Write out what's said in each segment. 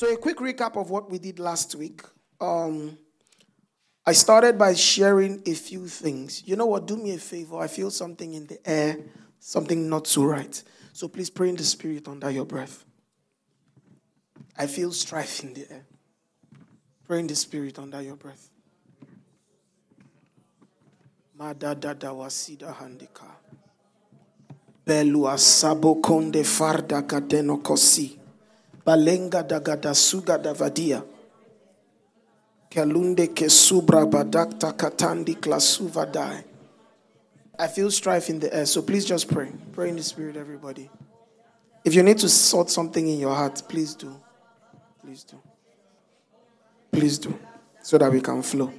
So, a quick recap of what we did last week. Um, I started by sharing a few things. You know what? Do me a favor. I feel something in the air, something not so right. So, please pray in the spirit under your breath. I feel strife in the air. Pray in the spirit under your breath. Madadada wasida handika. Konde farda kadeno kosi. Balenga dagada suga davadia. Kalunde kesubra badakta katandi klasuva dai. I feel strife in the air, so please just pray. Pray in the spirit, everybody. If you need to sort something in your heart, please do. Please do. Please do. So that we can flow.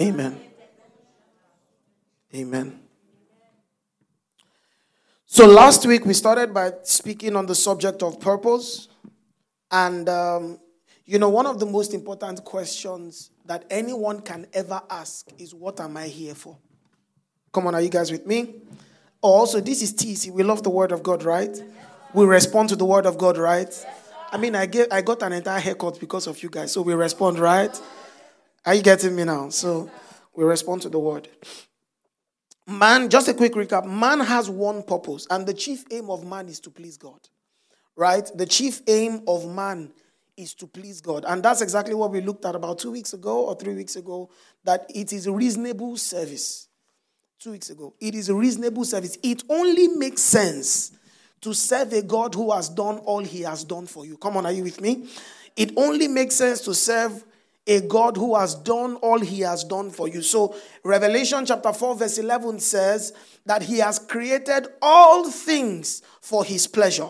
Amen. Amen. So last week we started by speaking on the subject of purpose. And, um, you know, one of the most important questions that anyone can ever ask is, What am I here for? Come on, are you guys with me? Also, this is TC. We love the Word of God, right? We respond to the Word of God, right? I mean, I, get, I got an entire haircut because of you guys, so we respond, right? Are you getting me now? So we respond to the Word. Man, just a quick recap man has one purpose, and the chief aim of man is to please God. Right? The chief aim of man is to please God. And that's exactly what we looked at about two weeks ago or three weeks ago that it is reasonable service. Two weeks ago. It is a reasonable service. It only makes sense to serve a God who has done all he has done for you. Come on, are you with me? It only makes sense to serve a God who has done all he has done for you. So, Revelation chapter 4, verse 11 says that he has created all things for his pleasure.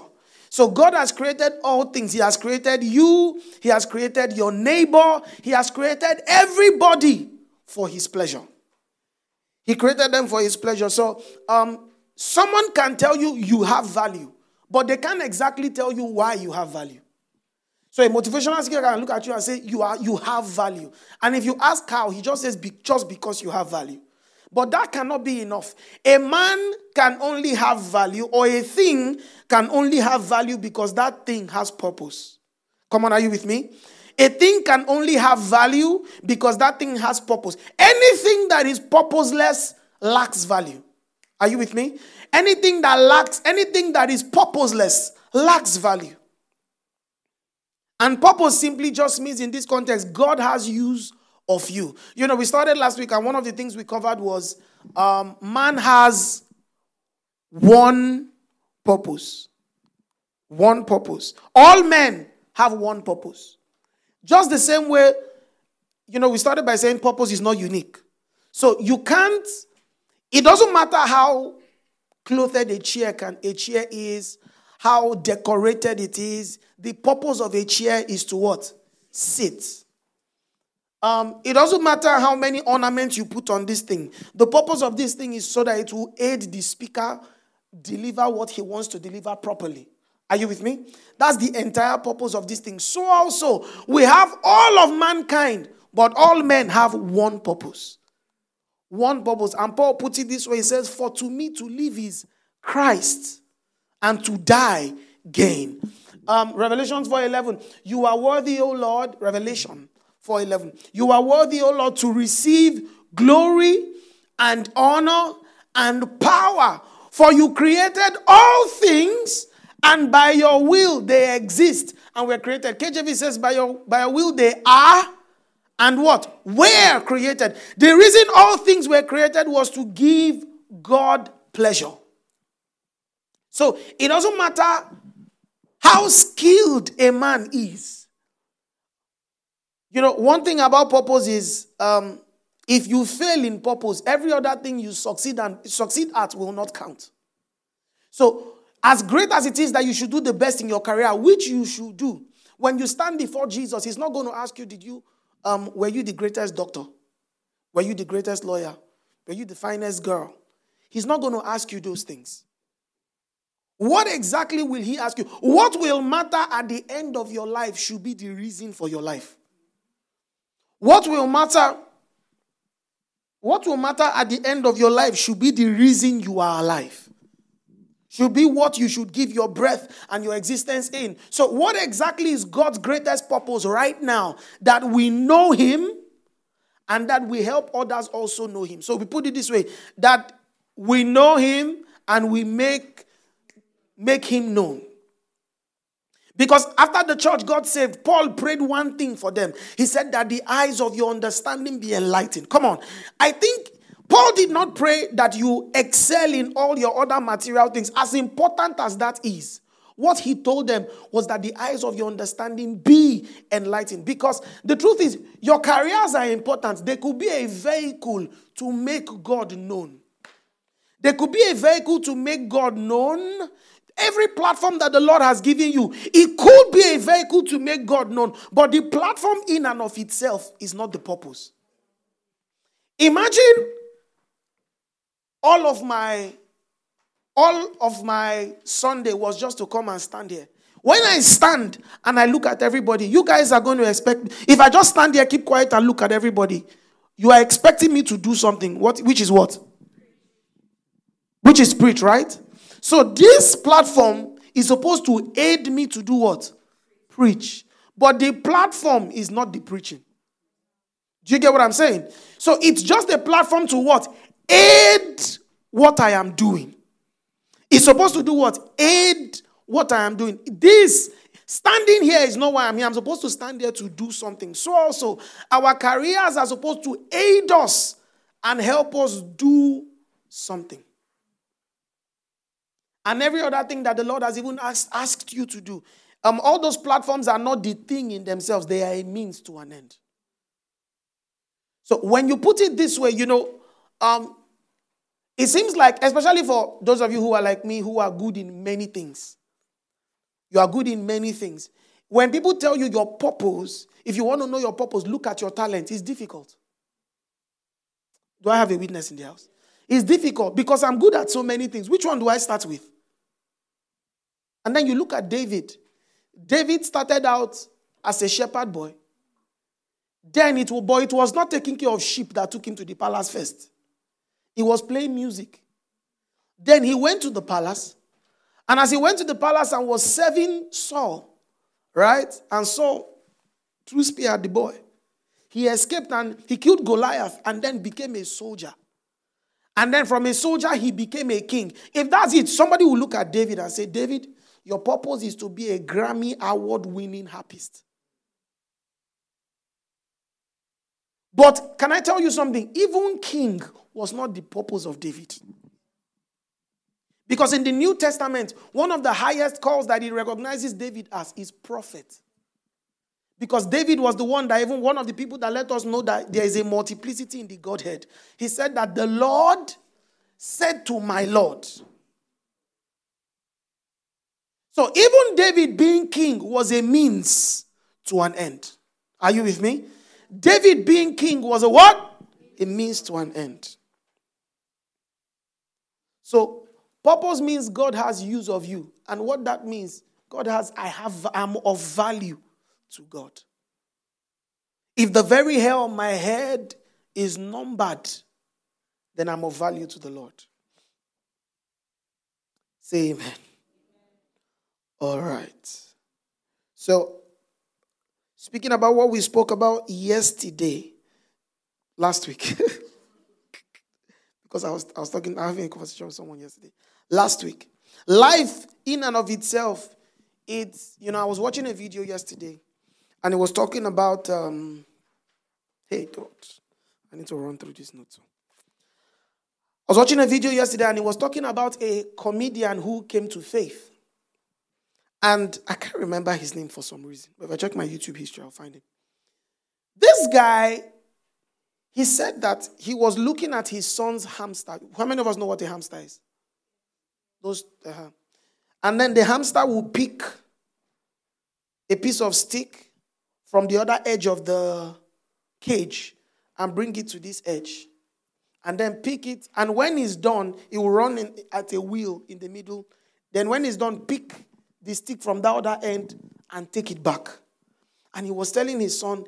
So, God has created all things. He has created you, He has created your neighbor, He has created everybody for His pleasure. He created them for His pleasure. So, um, someone can tell you you have value, but they can't exactly tell you why you have value. So a motivational speaker can look at you and say, you, are, you have value. And if you ask how, he just says, be, just because you have value. But that cannot be enough. A man can only have value, or a thing can only have value because that thing has purpose. Come on, are you with me? A thing can only have value because that thing has purpose. Anything that is purposeless lacks value. Are you with me? Anything that lacks, anything that is purposeless lacks value. And purpose simply just means in this context, God has use of you. You know, we started last week, and one of the things we covered was um, man has one purpose. One purpose. All men have one purpose. Just the same way, you know, we started by saying purpose is not unique. So you can't, it doesn't matter how clothed a chair can a chair is, how decorated it is. The purpose of a chair is to what? Sit. Um, it doesn't matter how many ornaments you put on this thing. The purpose of this thing is so that it will aid the speaker deliver what he wants to deliver properly. Are you with me? That's the entire purpose of this thing. So also, we have all of mankind, but all men have one purpose. One purpose. And Paul puts it this way he says, For to me to live is Christ, and to die gain. Um, Revelation 4:11. You are worthy, O Lord. Revelation 4:11. You are worthy, O Lord, to receive glory and honor and power, for you created all things, and by your will they exist and were created. KJV says, by your, by your will they are and what? Were created. The reason all things were created was to give God pleasure. So it doesn't matter how skilled a man is. You know, one thing about purpose is um, if you fail in purpose, every other thing you succeed and succeed at will not count. So, as great as it is that you should do the best in your career, which you should do, when you stand before Jesus, He's not going to ask you, "Did you, um, were you the greatest doctor? Were you the greatest lawyer? Were you the finest girl?" He's not going to ask you those things. What exactly will he ask you? What will matter at the end of your life should be the reason for your life. What will matter? What will matter at the end of your life should be the reason you are alive. Should be what you should give your breath and your existence in. So, what exactly is God's greatest purpose right now? That we know Him and that we help others also know Him. So, we put it this way that we know Him and we make, make Him known. Because after the church got saved, Paul prayed one thing for them. He said that the eyes of your understanding be enlightened. Come on. I think Paul did not pray that you excel in all your other material things, as important as that is. What he told them was that the eyes of your understanding be enlightened. Because the truth is, your careers are important. They could be a vehicle to make God known. They could be a vehicle to make God known Every platform that the Lord has given you, it could be a vehicle to make God known, but the platform in and of itself is not the purpose. Imagine all of my all of my Sunday was just to come and stand here. When I stand and I look at everybody, you guys are going to expect if I just stand here, keep quiet and look at everybody, you are expecting me to do something. What which is what? Which is preach, right? So this platform is supposed to aid me to do what? Preach. But the platform is not the preaching. Do you get what I'm saying? So it's just a platform to what? Aid what I am doing. It's supposed to do what? Aid what I am doing. This standing here is not why I'm here. I'm supposed to stand there to do something. So also, our careers are supposed to aid us and help us do something and every other thing that the Lord has even asked, asked you to do. Um, all those platforms are not the thing in themselves, they are a means to an end. So when you put it this way, you know, um, it seems like, especially for those of you who are like me, who are good in many things, you are good in many things. When people tell you your purpose, if you want to know your purpose, look at your talent. It's difficult. Do I have a witness in the house? It's difficult because I'm good at so many things. Which one do I start with? And then you look at David. David started out as a shepherd boy. Then it, was, boy, it was not taking care of sheep that took him to the palace first. He was playing music. Then he went to the palace. And as he went to the palace and was serving Saul, right? And Saul threw spear at the boy. He escaped and he killed Goliath and then became a soldier. And then from a soldier, he became a king. If that's it, somebody will look at David and say, David, your purpose is to be a Grammy award winning harpist. But can I tell you something? Even king was not the purpose of David. Because in the New Testament, one of the highest calls that he recognizes David as is prophet. Because David was the one that, even one of the people that let us know that there is a multiplicity in the Godhead. He said that the Lord said to my Lord, so even David being king was a means to an end. Are you with me? David being king was a what? A means to an end. So purpose means God has use of you. And what that means, God has, I have, I'm of value to God. If the very hair on my head is numbered, then I'm of value to the Lord. Say amen. All right. So, speaking about what we spoke about yesterday, last week, because I was, I was talking, I was having a conversation with someone yesterday. Last week, life in and of itself, it's, you know, I was watching a video yesterday and he was talking about, um, hey, thoughts. I need to run through this note. I was watching a video yesterday and he was talking about a comedian who came to faith. And I can't remember his name for some reason. But if I check my YouTube history, I'll find it. This guy, he said that he was looking at his son's hamster. How many of us know what a hamster is? Those, uh-huh. And then the hamster will pick a piece of stick from the other edge of the cage and bring it to this edge. And then pick it. And when he's done, he will run in, at a wheel in the middle. Then when he's done, pick the stick from the other end and take it back. And he was telling his son,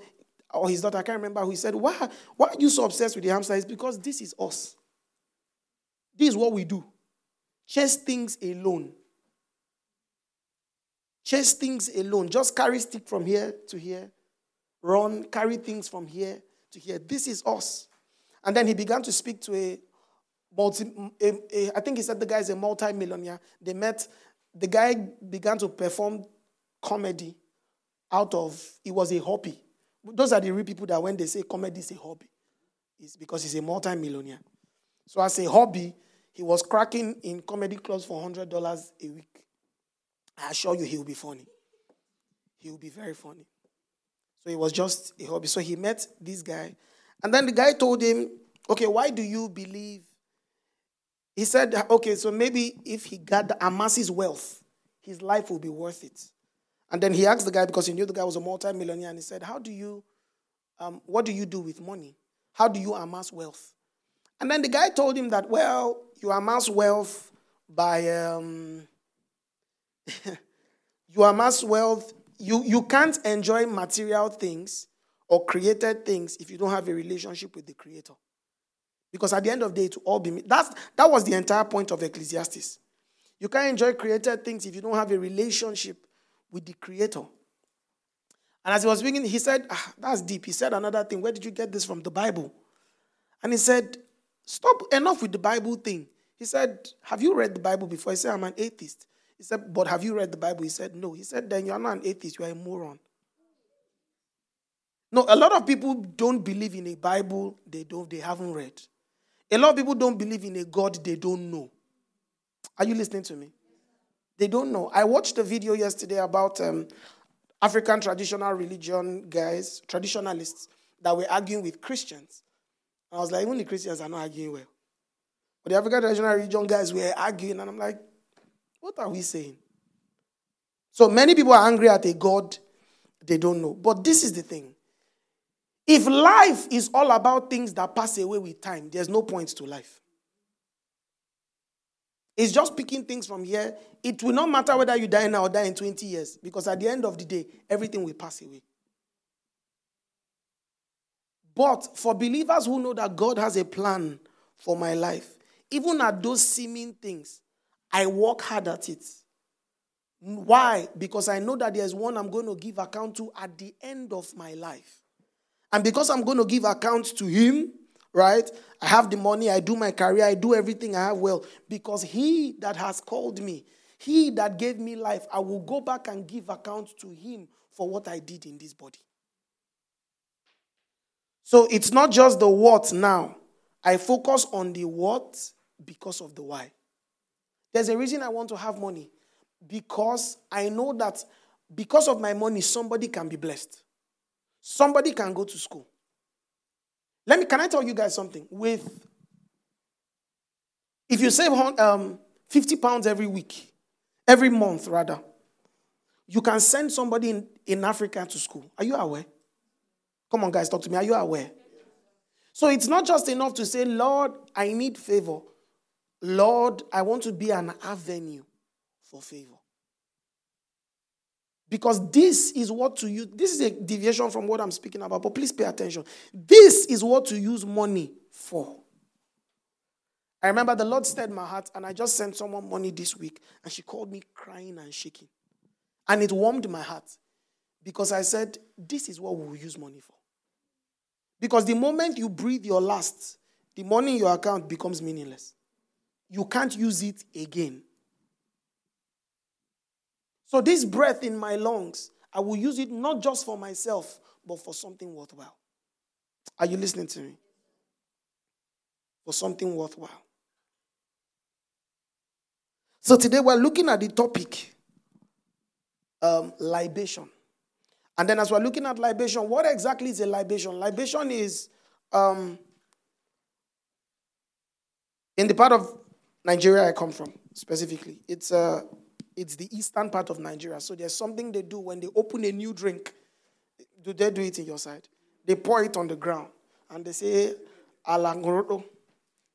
or his daughter, I can't remember who he said, Why, why are you so obsessed with the hamster? It's because this is us. This is what we do. Chase things alone. Chase things alone. Just carry stick from here to here. Run, carry things from here to here. This is us. And then he began to speak to a multi, a, a, I think he said the guy is a multi-millionaire. They met, the guy began to perform comedy out of, it was a hobby. Those are the real people that when they say comedy is a hobby, it's because he's a multi-millionaire. So as a hobby, he was cracking in comedy clubs for $100 a week. I assure you he will be funny. He will be very funny. So it was just a hobby. So he met this guy. And then the guy told him, okay, why do you believe? He said, okay, so maybe if he got amasses wealth, his life will be worth it. And then he asked the guy because he knew the guy was a multi-millionaire, and he said, How do you, um, what do you do with money? How do you amass wealth? And then the guy told him that, well, you amass wealth by, um, you amass wealth, you, you can't enjoy material things or created things if you don't have a relationship with the creator. Because at the end of the day, to all be that's that was the entire point of Ecclesiastes. You can't enjoy created things if you don't have a relationship with the Creator. And as he was speaking, he said, ah, That's deep. He said another thing. Where did you get this from? The Bible. And he said, Stop enough with the Bible thing. He said, Have you read the Bible before? He said, I'm an atheist. He said, But have you read the Bible? He said, No. He said, Then you're not an atheist, you're a moron. No, a lot of people don't believe in a Bible they don't they haven't read. A lot of people don't believe in a God they don't know. Are you listening to me? They don't know. I watched a video yesterday about um, African traditional religion guys, traditionalists, that were arguing with Christians. I was like, even the Christians are not arguing well. But the African traditional religion guys were arguing, and I'm like, what are we saying? So many people are angry at a God they don't know. But this is the thing. If life is all about things that pass away with time, there's no point to life. It's just picking things from here. It will not matter whether you die now or die in 20 years, because at the end of the day, everything will pass away. But for believers who know that God has a plan for my life, even at those seeming things, I work hard at it. Why? Because I know that there's one I'm going to give account to at the end of my life. And because I'm going to give account to Him, right? I have the money, I do my career, I do everything I have well because He that has called me, He that gave me life, I will go back and give account to Him for what I did in this body. So it's not just the what now. I focus on the what because of the why. There's a reason I want to have money because I know that because of my money, somebody can be blessed. Somebody can go to school. Let me, can I tell you guys something? With, if you save um, 50 pounds every week, every month rather, you can send somebody in, in Africa to school. Are you aware? Come on, guys, talk to me. Are you aware? So it's not just enough to say, Lord, I need favor. Lord, I want to be an avenue for favor. Because this is what to use. This is a deviation from what I'm speaking about, but please pay attention. This is what to use money for. I remember the Lord stirred my heart, and I just sent someone money this week, and she called me crying and shaking. And it warmed my heart because I said, This is what we will use money for. Because the moment you breathe your last, the money in your account becomes meaningless. You can't use it again. So, this breath in my lungs, I will use it not just for myself, but for something worthwhile. Are you listening to me? For something worthwhile. So, today we're looking at the topic um, libation. And then, as we're looking at libation, what exactly is a libation? Libation is um, in the part of Nigeria I come from, specifically. It's a it's the eastern part of Nigeria. So there's something they do when they open a new drink. Do they do it in your side? They pour it on the ground and they say, Alangorodo.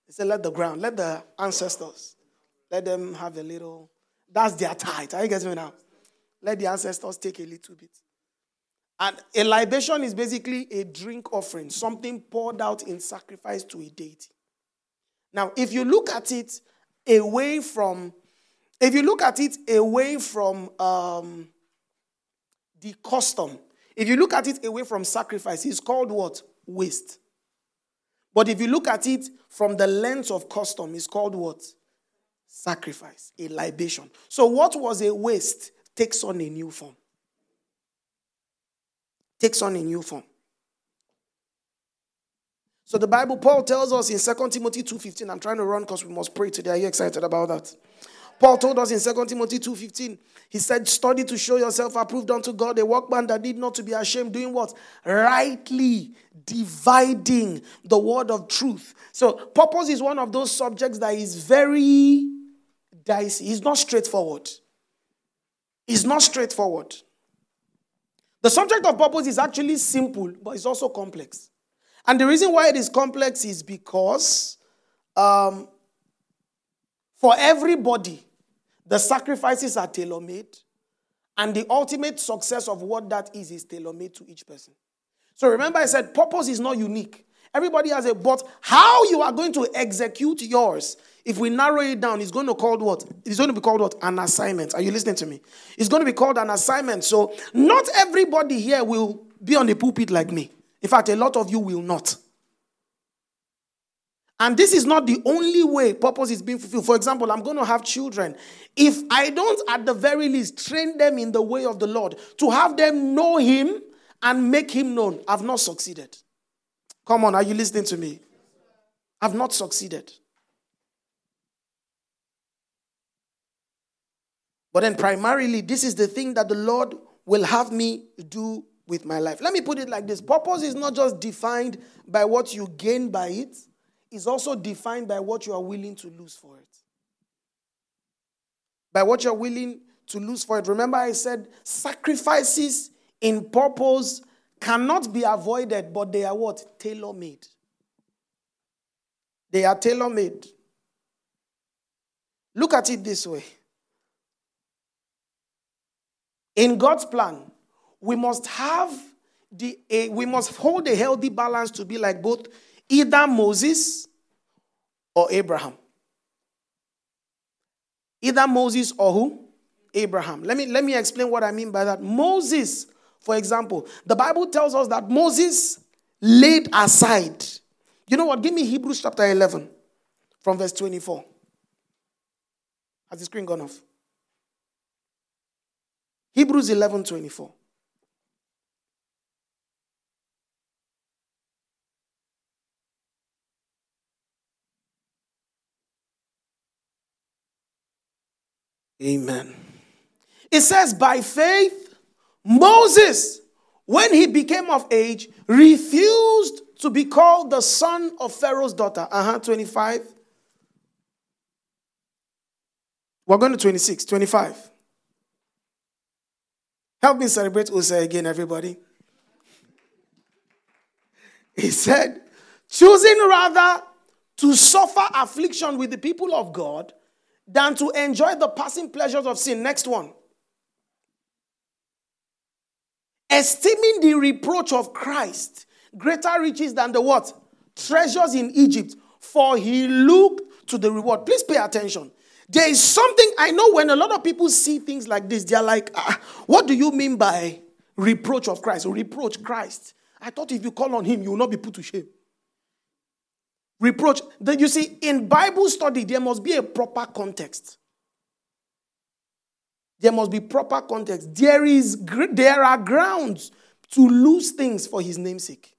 They say, let the ground, let the ancestors, let them have a little. That's their tithe. Are you getting me now? Let the ancestors take a little bit. And a libation is basically a drink offering, something poured out in sacrifice to a deity. Now, if you look at it away from, if you look at it away from um, the custom, if you look at it away from sacrifice, it's called what? Waste. But if you look at it from the lens of custom, it's called what? Sacrifice, a libation. So, what was a waste takes on a new form. Takes on a new form. So the Bible, Paul tells us in 2 Timothy 2.15, I'm trying to run because we must pray today. Are you excited about that? Paul told us in 2 Timothy 2.15, he said, study to show yourself approved unto God, a workman that need not to be ashamed, doing what? Rightly dividing the word of truth. So purpose is one of those subjects that is very dicey. It's not straightforward. It's not straightforward. The subject of purpose is actually simple, but it's also complex. And the reason why it is complex is because um, for everybody, the sacrifices are tailor made, and the ultimate success of what that is is tailor made to each person. So remember, I said purpose is not unique. Everybody has a but how you are going to execute yours, if we narrow it down, it's going to called what? It's going to be called what? An assignment. Are you listening to me? It's going to be called an assignment. So not everybody here will be on the pulpit like me. In fact, a lot of you will not. And this is not the only way purpose is being fulfilled. For example, I'm going to have children. If I don't, at the very least, train them in the way of the Lord, to have them know Him and make Him known, I've not succeeded. Come on, are you listening to me? I've not succeeded. But then, primarily, this is the thing that the Lord will have me do with my life. Let me put it like this purpose is not just defined by what you gain by it, it's also defined by what you are willing to lose for it. By what you're willing to lose for it. Remember, I said sacrifices in purpose cannot be avoided, but they are what? Tailor made. They are tailor made. Look at it this way. In God's plan, we must have the a, we must hold a healthy balance to be like both either Moses or Abraham. Either Moses or who? Abraham. Let me let me explain what I mean by that. Moses, for example, the Bible tells us that Moses laid aside. You know what? Give me Hebrews chapter 11 from verse 24. Has the screen gone off? Hebrews 11 24. Amen. It says, by faith, Moses, when he became of age, refused to be called the son of Pharaoh's daughter. Uh huh, 25. We're going to 26, 25. Help me celebrate Usa again, everybody. He said, choosing rather to suffer affliction with the people of God than to enjoy the passing pleasures of sin. Next one. Esteeming the reproach of Christ greater riches than the what? Treasures in Egypt, for he looked to the reward. Please pay attention. There is something I know when a lot of people see things like this, they're like, ah, what do you mean by reproach of Christ? Reproach Christ. I thought if you call on him, you will not be put to shame. Reproach. That you see, in Bible study, there must be a proper context. There must be proper context. There is there are grounds to lose things for his namesake.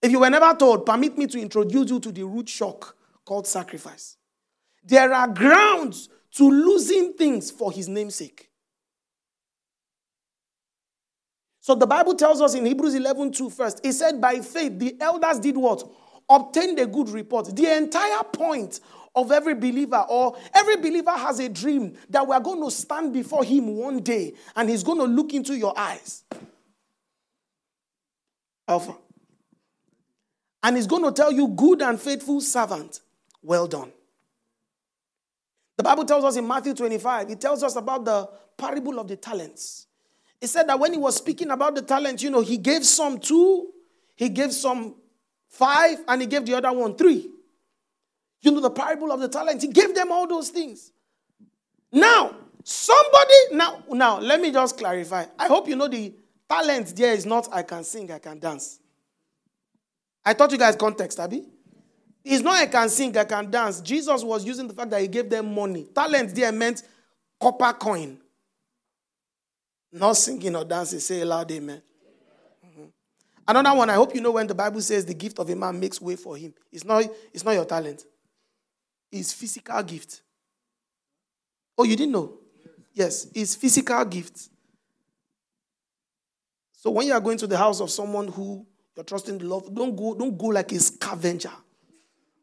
If you were never told, permit me to introduce you to the root shock called sacrifice. There are grounds to losing things for his namesake. So the Bible tells us in Hebrews 11 2 first, it said, By faith, the elders did what? Obtained a good report. The entire point of every believer, or every believer has a dream that we are going to stand before him one day and he's going to look into your eyes. Alpha. And he's going to tell you, Good and faithful servant, well done. The Bible tells us in Matthew 25, it tells us about the parable of the talents. He said that when he was speaking about the talents, you know, he gave some two, he gave some five, and he gave the other one three. You know, the parable of the talent, he gave them all those things. Now, somebody, now, now, let me just clarify. I hope you know the talent there is not I can sing, I can dance. I taught you guys context, Abby. It's not I can sing, I can dance. Jesus was using the fact that he gave them money. Talent there meant copper coin. Not singing or dancing. Say loud amen. Another one, I hope you know when the Bible says the gift of a man makes way for him. It's not, it's not your talent, it's physical gift. Oh, you didn't know? Yes, it's physical gift. So when you are going to the house of someone who you're trusting the love, don't go, don't go like a scavenger.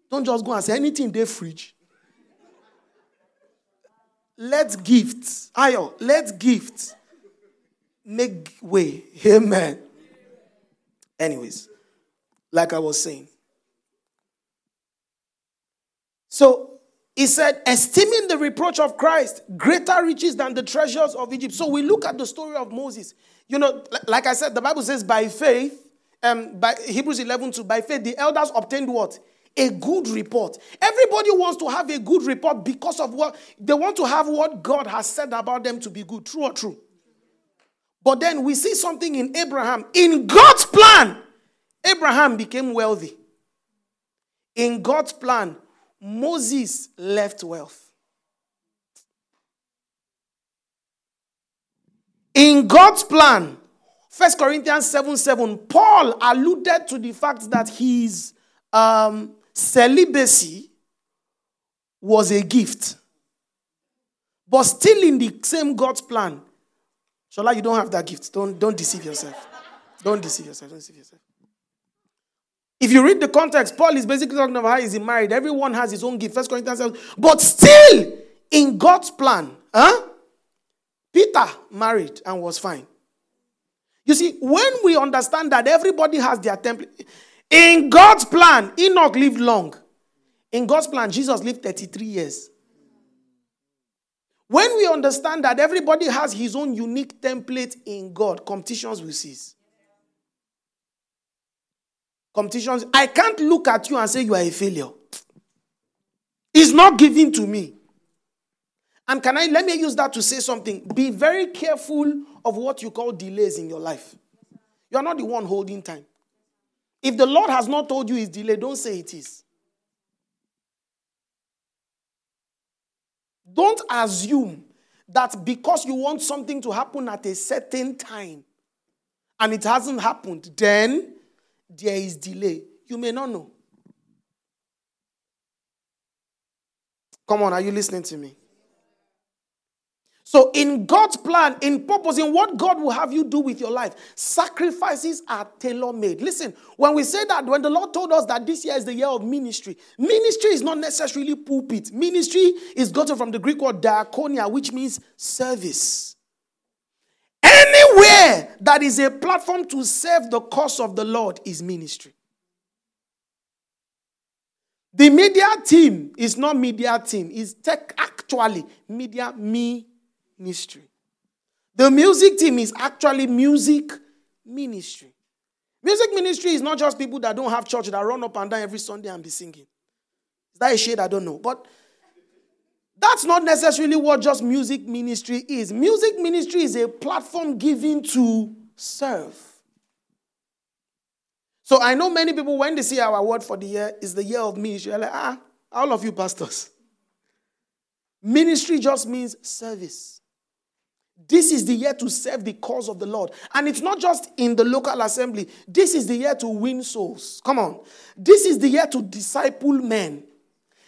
Don't just go and say anything in their fridge. Let's gift. Ayo, let's gift. Make way. Amen. Anyways, like I was saying. So he said, esteeming the reproach of Christ greater riches than the treasures of Egypt. So we look at the story of Moses. You know, like I said, the Bible says by faith, um, by Hebrews 11 2, by faith, the elders obtained what? a good report. Everybody wants to have a good report because of what they want to have what God has said about them to be good. True or true? But then we see something in Abraham. In God's plan, Abraham became wealthy. In God's plan, Moses left wealth. In God's plan, 1 Corinthians 7 7, Paul alluded to the fact that his um, celibacy was a gift. But still in the same God's plan. Shola, you don't have that gift. Don't, don't deceive yourself. Don't deceive yourself. Don't deceive yourself. If you read the context, Paul is basically talking about how he's married. Everyone has his own gift. First Corinthians 7. But still, in God's plan, huh? Peter married and was fine. You see, when we understand that everybody has their template, in God's plan, Enoch lived long. In God's plan, Jesus lived 33 years. When we understand that everybody has his own unique template in God, competitions will cease. Competitions, I can't look at you and say you are a failure. It's not given to me. And can I let me use that to say something? Be very careful of what you call delays in your life. You are not the one holding time. If the Lord has not told you it's delayed, don't say it is. Don't assume that because you want something to happen at a certain time and it hasn't happened, then there is delay. You may not know. Come on, are you listening to me? So, in God's plan, in purpose, in what God will have you do with your life, sacrifices are tailor made. Listen, when we say that, when the Lord told us that this year is the year of ministry, ministry is not necessarily pulpit. Ministry is gotten from the Greek word diakonia, which means service. Anywhere that is a platform to serve the cause of the Lord is ministry. The media team is not media team, it's tech actually media me ministry. The music team is actually music ministry. Music ministry is not just people that don't have church that run up and down every Sunday and be singing. Is that a shade? I don't know. But that's not necessarily what just music ministry is. Music ministry is a platform given to serve. So I know many people, when they see our word for the year, is the year of ministry. They're like, ah, all of you pastors. Ministry just means service. This is the year to serve the cause of the Lord. And it's not just in the local assembly. This is the year to win souls. Come on. This is the year to disciple men.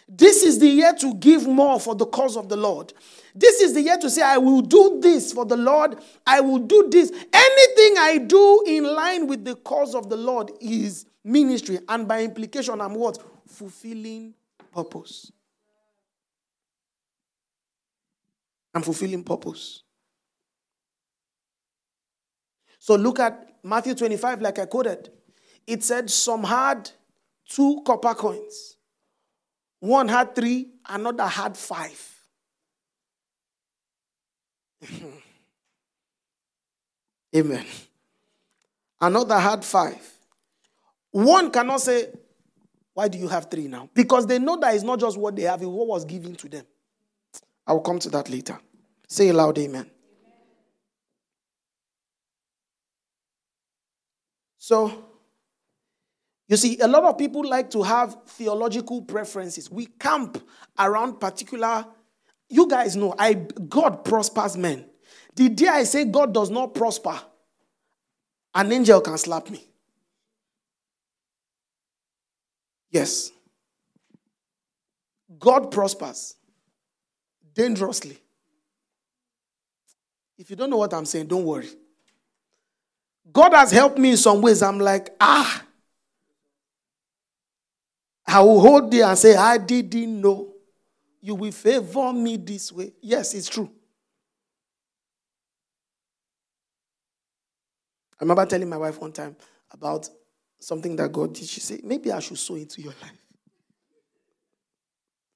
This is the year to give more for the cause of the Lord. This is the year to say, I will do this for the Lord. I will do this. Anything I do in line with the cause of the Lord is ministry. And by implication, I'm what? Fulfilling purpose. I'm fulfilling purpose. So look at Matthew 25, like I quoted. It said some had two copper coins, one had three, another had five. Amen. Another had five. One cannot say, Why do you have three now? Because they know that it's not just what they have, it's what was given to them. I will come to that later. Say aloud, Amen. So, you see, a lot of people like to have theological preferences. We camp around particular. You guys know, I God prospers men. The day I say God does not prosper, an angel can slap me. Yes. God prospers dangerously. If you don't know what I'm saying, don't worry. God has helped me in some ways. I'm like, ah. I will hold there and say, I didn't know you will favor me this way. Yes, it's true. I remember telling my wife one time about something that God did. She said, Maybe I should sow into your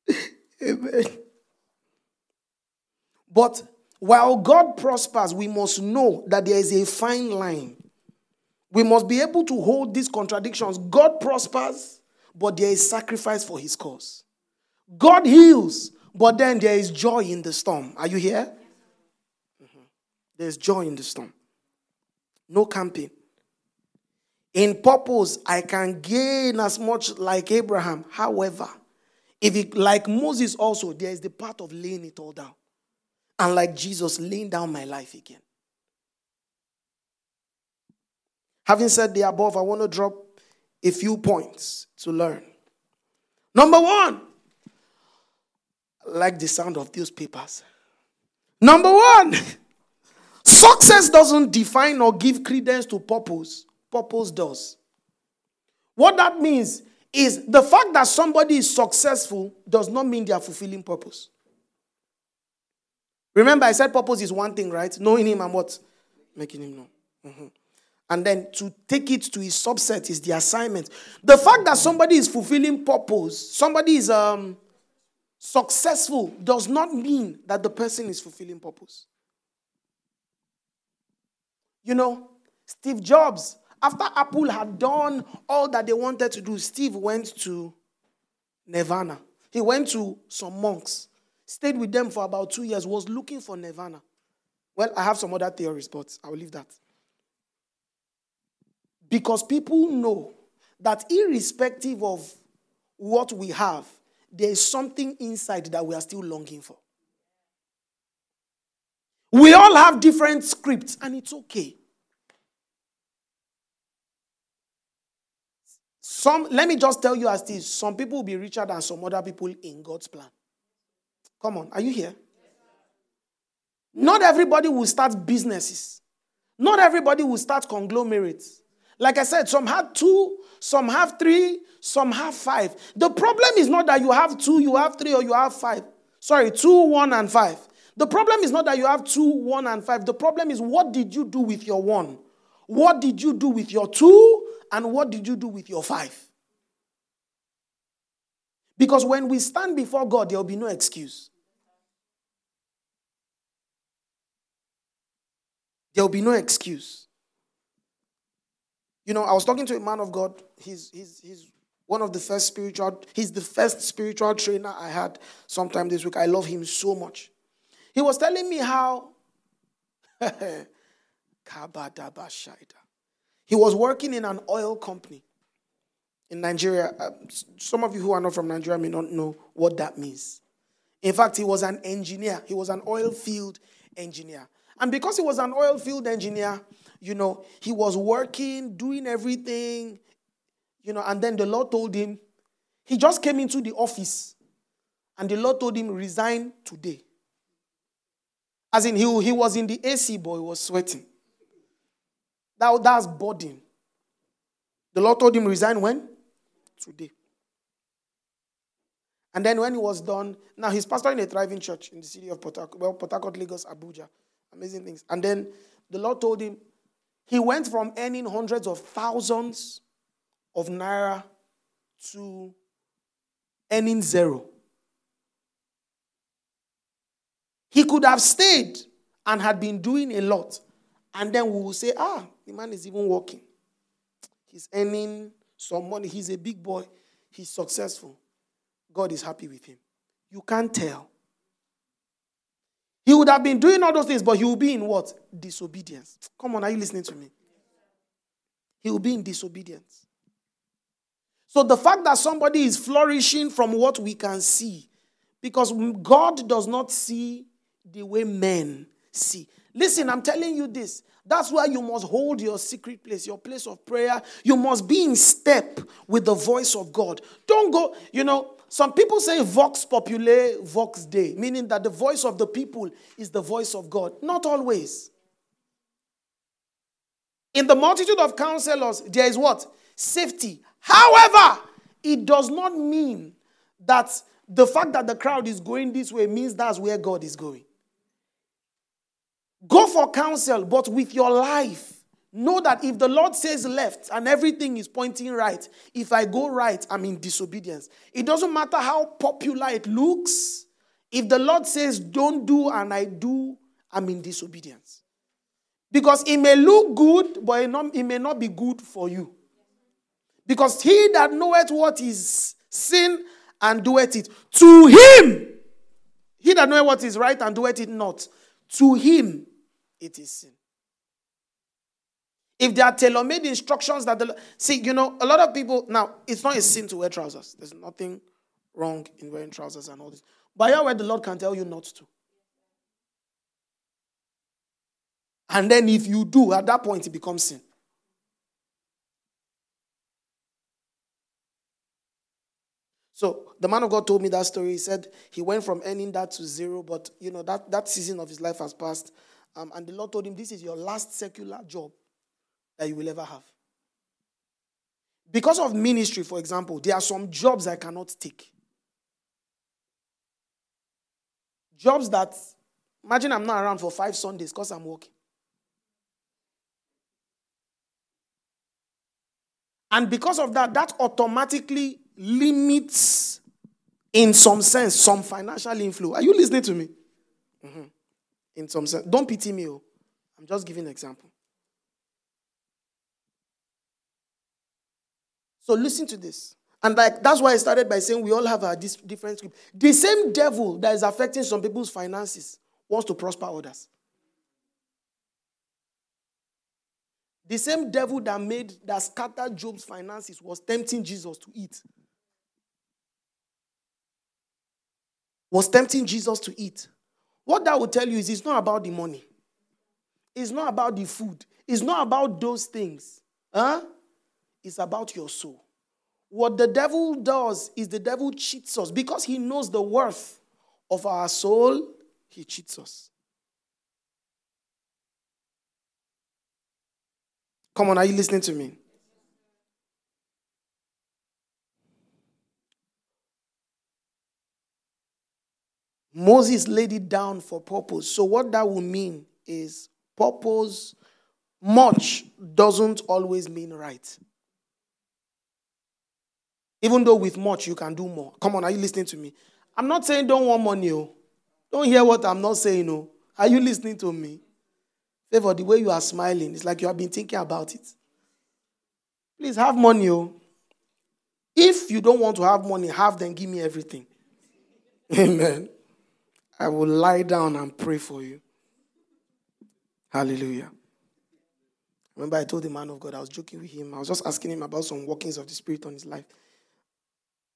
life. Amen. But while God prospers, we must know that there is a fine line. We must be able to hold these contradictions. God prospers, but there is sacrifice for his cause. God heals, but then there is joy in the storm. Are you here? Mm-hmm. There's joy in the storm. No camping. In purpose, I can gain as much like Abraham. However, if it, like Moses also, there is the part of laying it all down. And like Jesus, laying down my life again. Having said the above, I want to drop a few points to learn. Number one, I like the sound of those papers. Number one, success doesn't define or give credence to purpose, purpose does. What that means is the fact that somebody is successful does not mean they are fulfilling purpose. Remember, I said purpose is one thing, right? Knowing him and what? Making him know. Mm-hmm. And then to take it to his subset is the assignment. The fact that somebody is fulfilling purpose, somebody is um, successful, does not mean that the person is fulfilling purpose. You know, Steve Jobs, after Apple had done all that they wanted to do, Steve went to Nirvana. He went to some monks, stayed with them for about two years, was looking for Nirvana. Well, I have some other theories, but I will leave that. Because people know that irrespective of what we have, there is something inside that we are still longing for. We all have different scripts, and it's okay. Some, let me just tell you as this some people will be richer than some other people in God's plan. Come on, are you here? Not everybody will start businesses. Not everybody will start conglomerates. Like I said, some have two, some have three, some have five. The problem is not that you have two, you have three, or you have five. Sorry, two, one, and five. The problem is not that you have two, one, and five. The problem is what did you do with your one? What did you do with your two? And what did you do with your five? Because when we stand before God, there will be no excuse. There will be no excuse. You know, I was talking to a man of God. He's, he's, he's one of the first spiritual, he's the first spiritual trainer I had sometime this week. I love him so much. He was telling me how he was working in an oil company in Nigeria. Uh, some of you who are not from Nigeria may not know what that means. In fact, he was an engineer, he was an oil field engineer. And because he was an oil field engineer, you know, he was working, doing everything, you know, and then the Lord told him, he just came into the office and the Lord told him, resign today. As in, he, he was in the AC, but he was sweating. That, that's burden. The Lord told him, resign when? Today. And then when he was done, now he's pastor in a thriving church in the city of Port Harcourt, well, Port Harcourt, Lagos, Abuja. Amazing things. And then the Lord told him, he went from earning hundreds of thousands of naira to earning zero. He could have stayed and had been doing a lot And then we will say, ah, the man is even working. He's earning some money. He's a big boy. He's successful. God is happy with him. You can't tell. He would have been doing all those things, but he will be in what? Disobedience. Come on, are you listening to me? He will be in disobedience. So the fact that somebody is flourishing from what we can see, because God does not see the way men see. Listen, I'm telling you this. That's why you must hold your secret place, your place of prayer. You must be in step with the voice of God. Don't go, you know, some people say vox populi, vox dei, meaning that the voice of the people is the voice of God. Not always. In the multitude of counselors, there is what? Safety. However, it does not mean that the fact that the crowd is going this way means that's where God is going. Go for counsel, but with your life. Know that if the Lord says left and everything is pointing right, if I go right, I'm in disobedience. It doesn't matter how popular it looks. If the Lord says don't do and I do, I'm in disobedience. Because it may look good, but it may not be good for you. Because he that knoweth what is sin and doeth it, to him, he that knoweth what is right and doeth it not, to him it is sin. If there are tailor made instructions that the. See, you know, a lot of people. Now, it's not a sin to wear trousers. There's nothing wrong in wearing trousers and all this. But here, where the Lord can tell you not to. And then if you do, at that point, it becomes sin. So the man of God told me that story. He said he went from earning that to zero, but you know that, that season of his life has passed. Um, and the Lord told him, This is your last secular job that you will ever have. Because of ministry, for example, there are some jobs I cannot take. Jobs that, imagine I'm not around for five Sundays because I'm working. And because of that, that automatically limits, in some sense, some financial inflow. Are you listening to me? Mm-hmm. In some sense. Don't pity me. Oh. I'm just giving an example. So listen to this. And like that's why I started by saying we all have our different script. The same devil that is affecting some people's finances wants to prosper others. The same devil that made that scattered Job's finances was tempting Jesus to eat. Was tempting Jesus to eat. What that will tell you is it's not about the money. It's not about the food. It's not about those things. Huh? It's about your soul. What the devil does is the devil cheats us because he knows the worth of our soul, he cheats us. Come on, are you listening to me? Moses laid it down for purpose. So, what that will mean is purpose, much doesn't always mean right. Even though with much you can do more. Come on, are you listening to me? I'm not saying don't want money. Oh. Don't hear what I'm not saying. Oh. Are you listening to me? Favor, the way you are smiling, it's like you have been thinking about it. Please have money. Oh. If you don't want to have money, have then give me everything. Amen. I will lie down and pray for you. Hallelujah. Remember, I told the man of God, I was joking with him. I was just asking him about some workings of the Spirit on his life.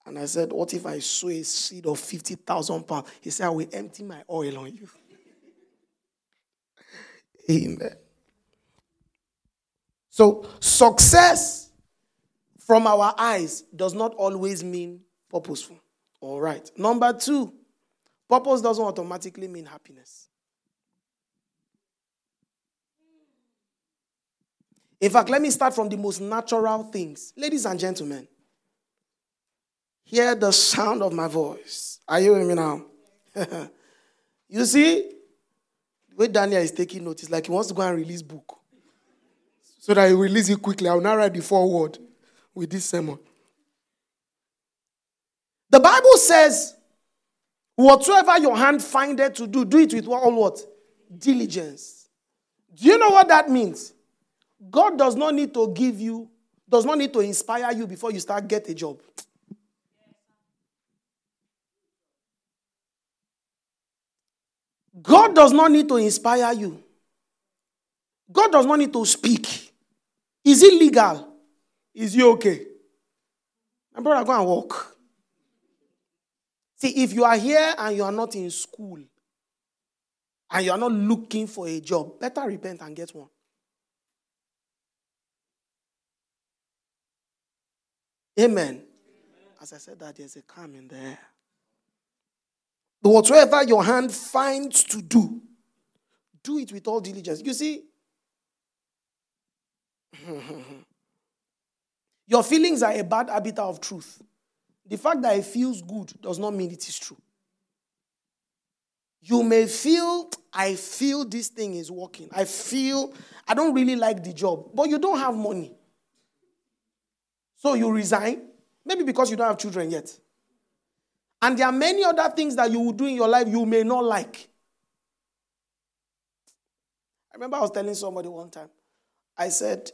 And I said, What if I sow a seed of 50,000 pounds? He said, I will empty my oil on you. Amen. So, success from our eyes does not always mean purposeful. All right. Number two, Purpose doesn't automatically mean happiness. In fact, let me start from the most natural things. Ladies and gentlemen, hear the sound of my voice. Are you with me now? you see, the way Daniel is taking notes, like he wants to go and release book. So that he release it quickly. I will now write the foreword with this sermon. The Bible says Whatsoever your hand findeth to do, do it with all what? Diligence. Do you know what that means? God does not need to give you, does not need to inspire you before you start get a job. God does not need to inspire you. God does not need to speak. Is it legal? Is it okay? My brother, go and walk. See, if you are here and you are not in school and you are not looking for a job, better repent and get one. Amen. As I said that, there's a calm in there. But whatsoever your hand finds to do, do it with all diligence. You see, your feelings are a bad arbiter of truth. The fact that it feels good does not mean it is true. You may feel, I feel this thing is working. I feel, I don't really like the job, but you don't have money. So you resign, maybe because you don't have children yet. And there are many other things that you will do in your life you may not like. I remember I was telling somebody one time, I said,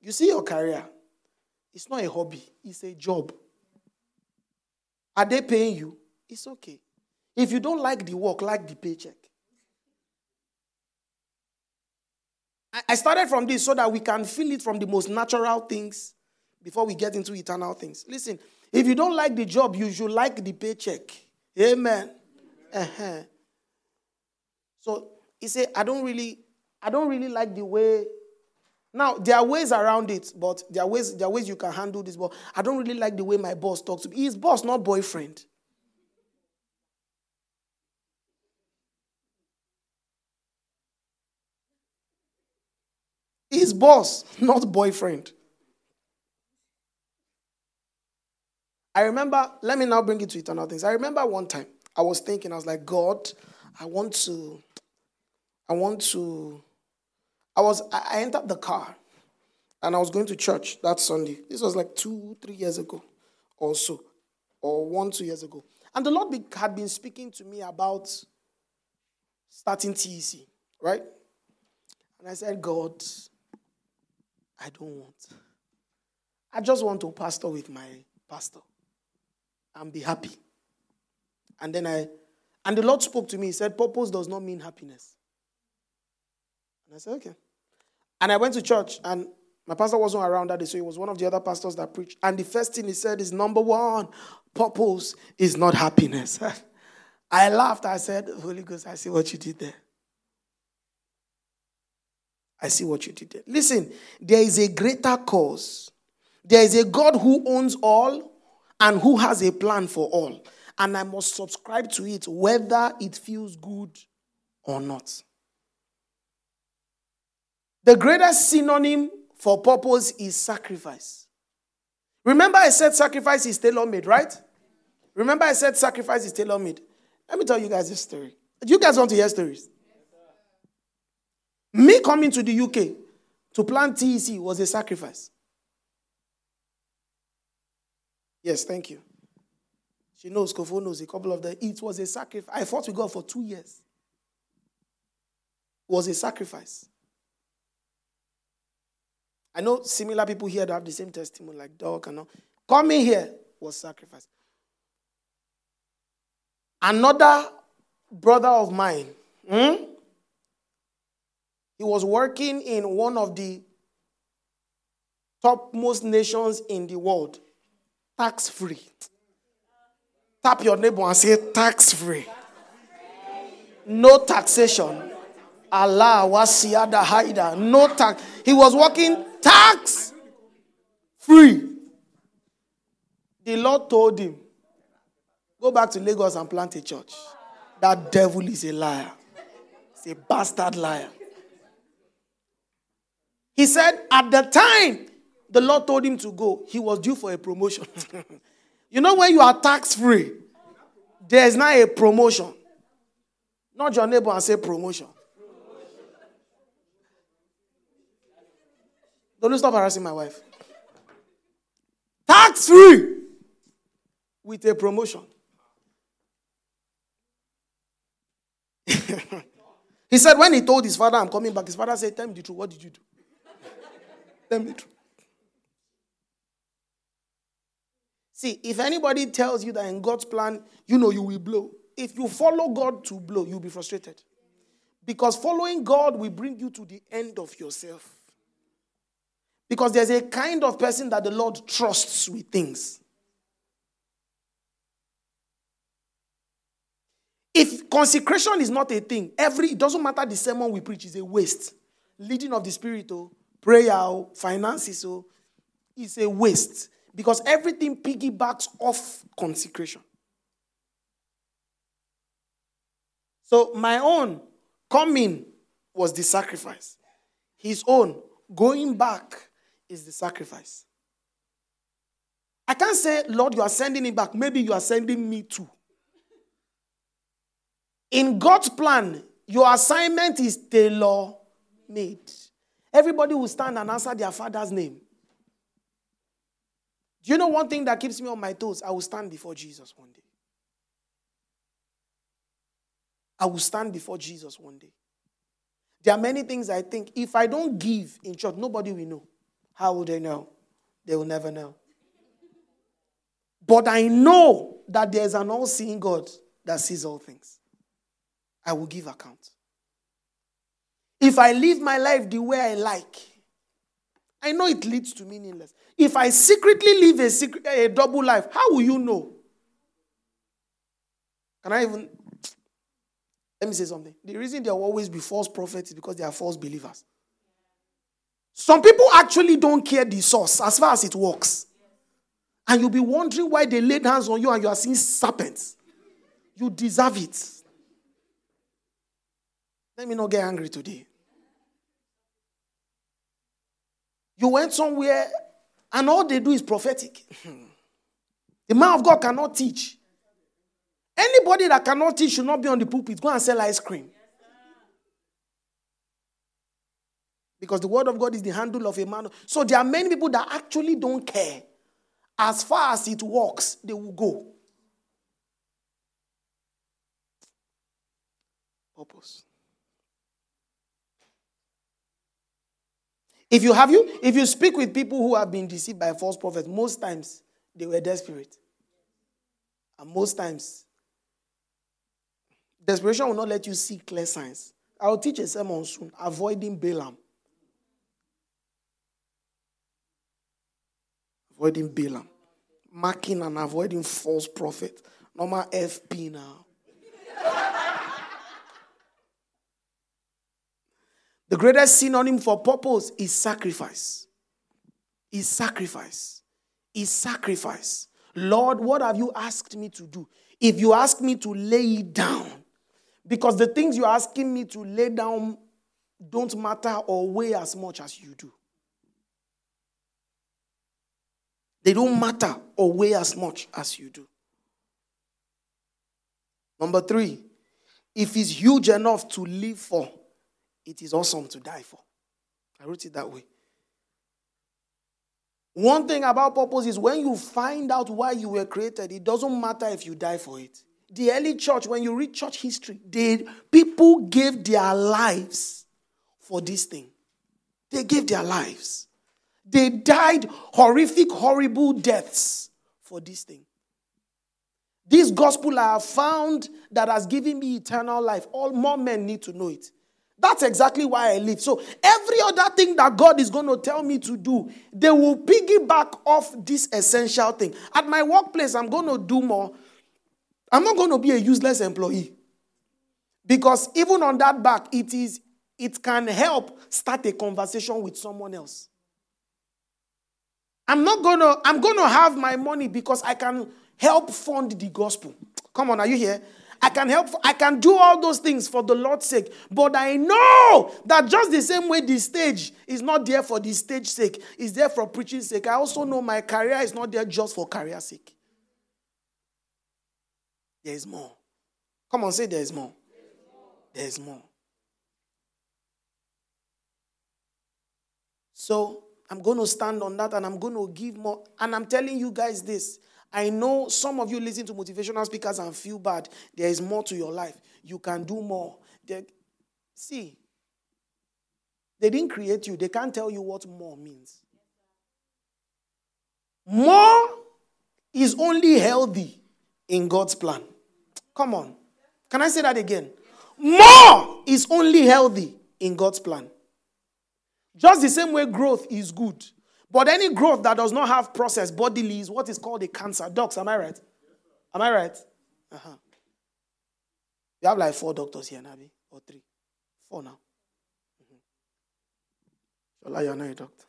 You see your career, it's not a hobby, it's a job. Are they paying you? It's okay. If you don't like the work, like the paycheck. I started from this so that we can feel it from the most natural things before we get into eternal things. Listen, if you don't like the job, you should like the paycheck. Amen. Uh-huh. So he said, I don't really, I don't really like the way. Now there are ways around it, but there are ways, there are ways you can handle this. But I don't really like the way my boss talks to me. He's boss, not boyfriend. His boss, not boyfriend. I remember, let me now bring it to eternal things. I remember one time I was thinking, I was like, God, I want to, I want to, I was, I entered the car and I was going to church that Sunday. This was like two, three years ago or so, or one, two years ago. And the Lord had been speaking to me about starting TEC, right? And I said, God, I don't want. I just want to pastor with my pastor and be happy. And then I, and the Lord spoke to me. He said, Purpose does not mean happiness. And I said, Okay. And I went to church, and my pastor wasn't around that day, so he was one of the other pastors that preached. And the first thing he said is, Number one, purpose is not happiness. I laughed. I said, Holy Ghost, I see what you did there. I see what you did there. Listen, there is a greater cause. There is a God who owns all, and who has a plan for all. And I must subscribe to it whether it feels good or not. The greatest synonym for purpose is sacrifice. Remember, I said sacrifice is tailor made, right? Remember, I said sacrifice is tailor made. Let me tell you guys a story. You guys want to hear stories? Me coming to the UK to plant TEC was a sacrifice. Yes, thank you. She knows, Kofo knows a couple of them. It was a sacrifice. I fought with God for two years. It was a sacrifice. I know similar people here that have the same testimony, like Doc and all. Coming here was sacrifice. Another brother of mine, hmm? he was working in one of the topmost nations in the world tax free. Tap your neighbor and say tax free. No taxation. Allah wasiada haida. No tax. He was working tax free. The Lord told him, Go back to Lagos and plant a church. That devil is a liar. He's a bastard liar. He said, At the time the Lord told him to go, he was due for a promotion. you know, when you are tax free, there is now a promotion. Not your neighbor and say promotion. Don't stop harassing my wife. Tax free with a promotion. He said, when he told his father, I'm coming back, his father said, Tell me the truth. What did you do? Tell me the truth. See, if anybody tells you that in God's plan, you know you will blow. If you follow God to blow, you'll be frustrated. Because following God will bring you to the end of yourself. Because there's a kind of person that the Lord trusts with things. If consecration is not a thing, every it doesn't matter the sermon we preach is a waste. Leading of the spirit, oh, prayer, oh, finances, oh, is a waste because everything piggybacks off consecration. So my own coming was the sacrifice. His own going back is the sacrifice. I can't say, Lord, you are sending me back. Maybe you are sending me too. In God's plan, your assignment is tailor made. Everybody will stand and answer their father's name. Do you know one thing that keeps me on my toes? I will stand before Jesus one day. I will stand before Jesus one day. There are many things I think if I don't give in church, nobody will know. How will they know? They will never know. But I know that there's an all seeing God that sees all things. I will give account. If I live my life the way I like, I know it leads to meaningless. If I secretly live a, secret, a double life, how will you know? Can I even let me say something. The reason there will always be false prophets is because they are false believers. Some people actually don't care the source as far as it works. And you'll be wondering why they laid hands on you and you are seeing serpents. You deserve it. Let me not get angry today. You went somewhere and all they do is prophetic. the man of God cannot teach. Anybody that cannot teach should not be on the pulpit. Go and sell ice cream. Because the word of God is the handle of a man. So there are many people that actually don't care. As far as it works, they will go. Purpose. If you have you, if you speak with people who have been deceived by false prophets, most times they were desperate. And most times Desperation will not let you see clear signs. I will teach a sermon soon, avoiding Balaam. Avoiding Balaam. Marking and avoiding false prophet. Normal FP now. The greatest synonym for purpose is sacrifice. Is sacrifice. Is sacrifice. Lord, what have you asked me to do? If you ask me to lay it down, because the things you're asking me to lay down don't matter or weigh as much as you do. They don't matter or weigh as much as you do. Number three, if it's huge enough to live for, it is awesome to die for. I wrote it that way. One thing about purpose is when you find out why you were created, it doesn't matter if you die for it the early church, when you read church history, they, people gave their lives for this thing. They gave their lives. They died horrific, horrible deaths for this thing. This gospel I have found that has given me eternal life. All more men need to know it. That's exactly why I live. So every other thing that God is going to tell me to do, they will piggyback off this essential thing. At my workplace, I'm going to do more I'm not going to be a useless employee. Because even on that back, it is it can help start a conversation with someone else. I'm not gonna, I'm gonna have my money because I can help fund the gospel. Come on, are you here? I can help, I can do all those things for the Lord's sake. But I know that just the same way the stage is not there for the stage sake, it's there for preaching sake. I also know my career is not there just for career sake. There is more. Come on, say there is more. There is more. So I'm going to stand on that and I'm going to give more. And I'm telling you guys this. I know some of you listen to motivational speakers and feel bad. There is more to your life. You can do more. There, See, they didn't create you, they can't tell you what more means. More is only healthy in God's plan. Come on. Can I say that again? More is only healthy in God's plan. Just the same way growth is good. But any growth that does not have process bodily is what is called a cancer. Docs, am I right? Am I right? Uh-huh. You have like four doctors here, Nabi, or three. Four now. Mm-hmm. Shola, you're not a doctor.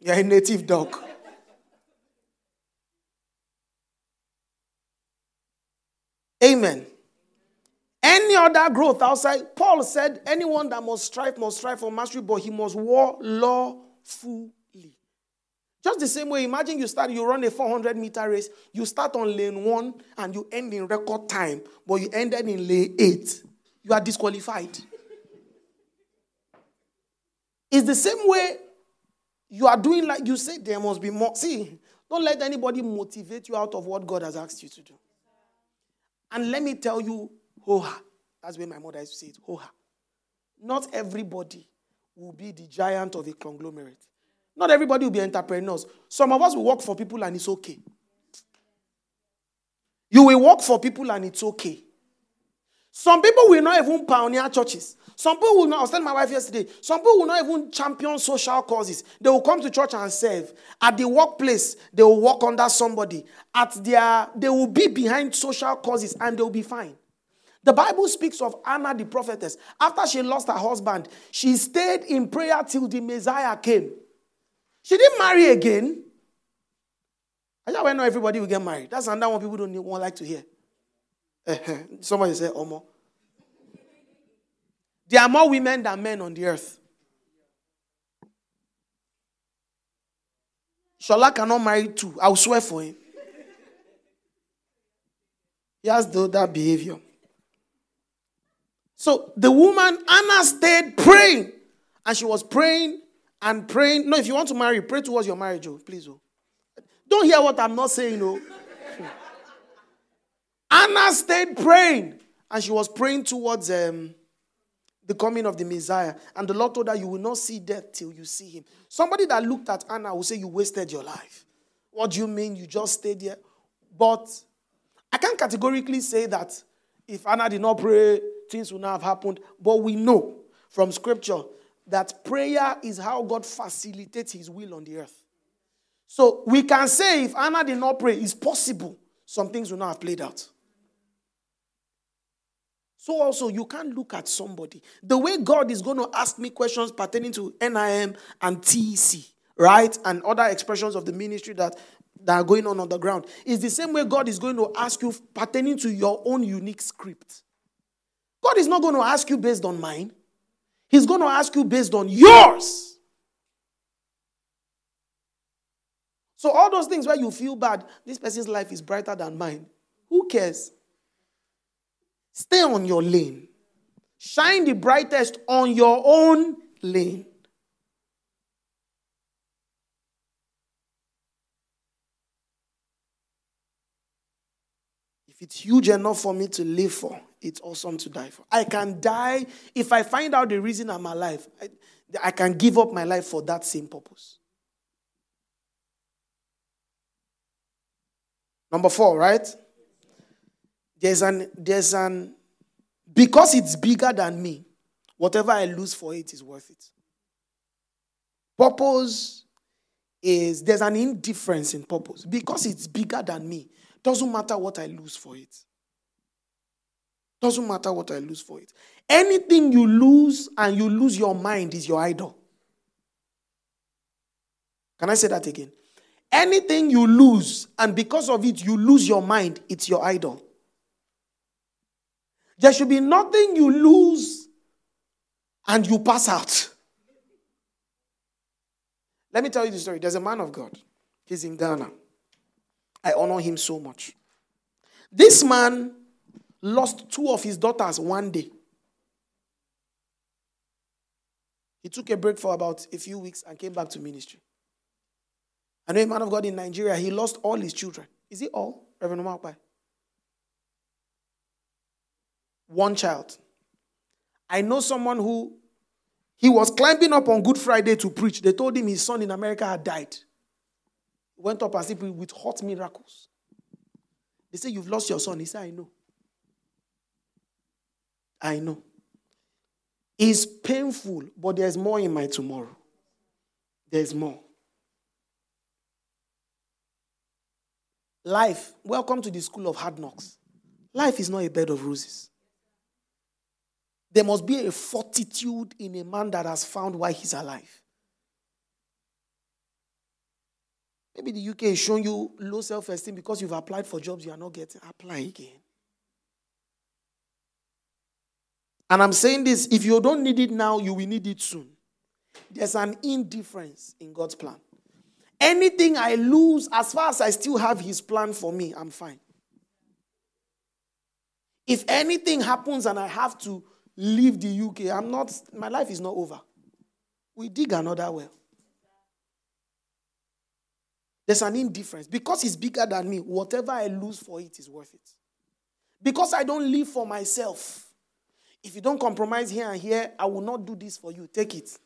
You're a native doc. Amen. Any other growth outside, Paul said, anyone that must strive must strive for mastery, but he must war lawfully. Just the same way, imagine you start, you run a 400 meter race, you start on lane one and you end in record time, but you ended in lane eight. You are disqualified. It's the same way you are doing like you said, there must be more. See, don't let anybody motivate you out of what God has asked you to do. And let me tell you, hoha. That's where my mother used to say it, hoha. Not everybody will be the giant of a conglomerate. Not everybody will be entrepreneurs. Some of us will work for people and it's okay. You will work for people and it's okay. Some people will not even pioneer churches. Some people will not, I was telling my wife yesterday, some people will not even champion social causes. They will come to church and serve. At the workplace, they will work under somebody. At their, they will be behind social causes and they will be fine. The Bible speaks of Anna the prophetess. After she lost her husband, she stayed in prayer till the Messiah came. She didn't marry again. I just know everybody will get married. That's another one people don't want like to hear. Eh, eh, somebody say, Omo. There are more women than men on the earth. Shola cannot marry two. I'll swear for him. He has that behavior. So the woman, Anna, stayed praying. And she was praying and praying. No, if you want to marry, pray towards your marriage, oh, please. Oh. Don't hear what I'm not saying, oh. Anna stayed praying. And she was praying towards um, the coming of the Messiah. And the Lord told her, You will not see death till you see him. Somebody that looked at Anna will say, You wasted your life. What do you mean? You just stayed there? But I can't categorically say that if Anna did not pray, things would not have happened. But we know from scripture that prayer is how God facilitates his will on the earth. So we can say if Anna did not pray, it's possible some things will not have played out. So also you can't look at somebody. The way God is going to ask me questions pertaining to NIM and TEC, right? And other expressions of the ministry that, that are going on on the ground is the same way God is going to ask you pertaining to your own unique script. God is not going to ask you based on mine. He's going to ask you based on yours. So, all those things where you feel bad, this person's life is brighter than mine. Who cares? Stay on your lane. Shine the brightest on your own lane. If it's huge enough for me to live for, it's awesome to die for. I can die if I find out the reason I'm alive. I, I can give up my life for that same purpose. Number four, right? There's an, there's an, because it's bigger than me, whatever I lose for it is worth it. Purpose is, there's an indifference in purpose. Because it's bigger than me, doesn't matter what I lose for it. Doesn't matter what I lose for it. Anything you lose and you lose your mind is your idol. Can I say that again? Anything you lose and because of it you lose your mind, it's your idol. There should be nothing you lose and you pass out. Let me tell you the story. There's a man of God. He's in Ghana. I honor him so much. This man lost two of his daughters one day. He took a break for about a few weeks and came back to ministry. I know a man of God in Nigeria, he lost all his children. Is it all, Reverend Omakpai? One child. I know someone who he was climbing up on Good Friday to preach. They told him his son in America had died. Went up as if with hot miracles. They say, You've lost your son. He said, I know. I know. It's painful, but there's more in my tomorrow. There's more. Life, welcome to the school of hard knocks. Life is not a bed of roses. There must be a fortitude in a man that has found why he's alive. Maybe the UK is showing you low self esteem because you've applied for jobs you are not getting. Apply again. And I'm saying this if you don't need it now, you will need it soon. There's an indifference in God's plan. Anything I lose, as far as I still have His plan for me, I'm fine. If anything happens and I have to leave the UK, I'm not, my life is not over. We dig another well. There's an indifference. Because it's bigger than me, whatever I lose for it is worth it. Because I don't live for myself. If you don't compromise here and here, I will not do this for you. Take it.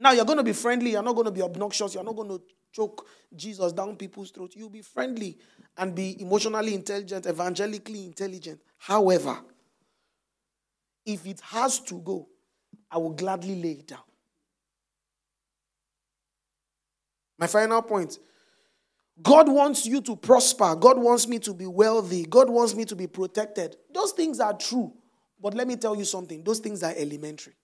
Now you're going to be friendly. You're not going to be obnoxious. You're not going to choke Jesus down people's throats. You'll be friendly and be emotionally intelligent, evangelically intelligent. However, if it has to go, I will gladly lay it down. My final point God wants you to prosper. God wants me to be wealthy. God wants me to be protected. Those things are true. But let me tell you something those things are elementary.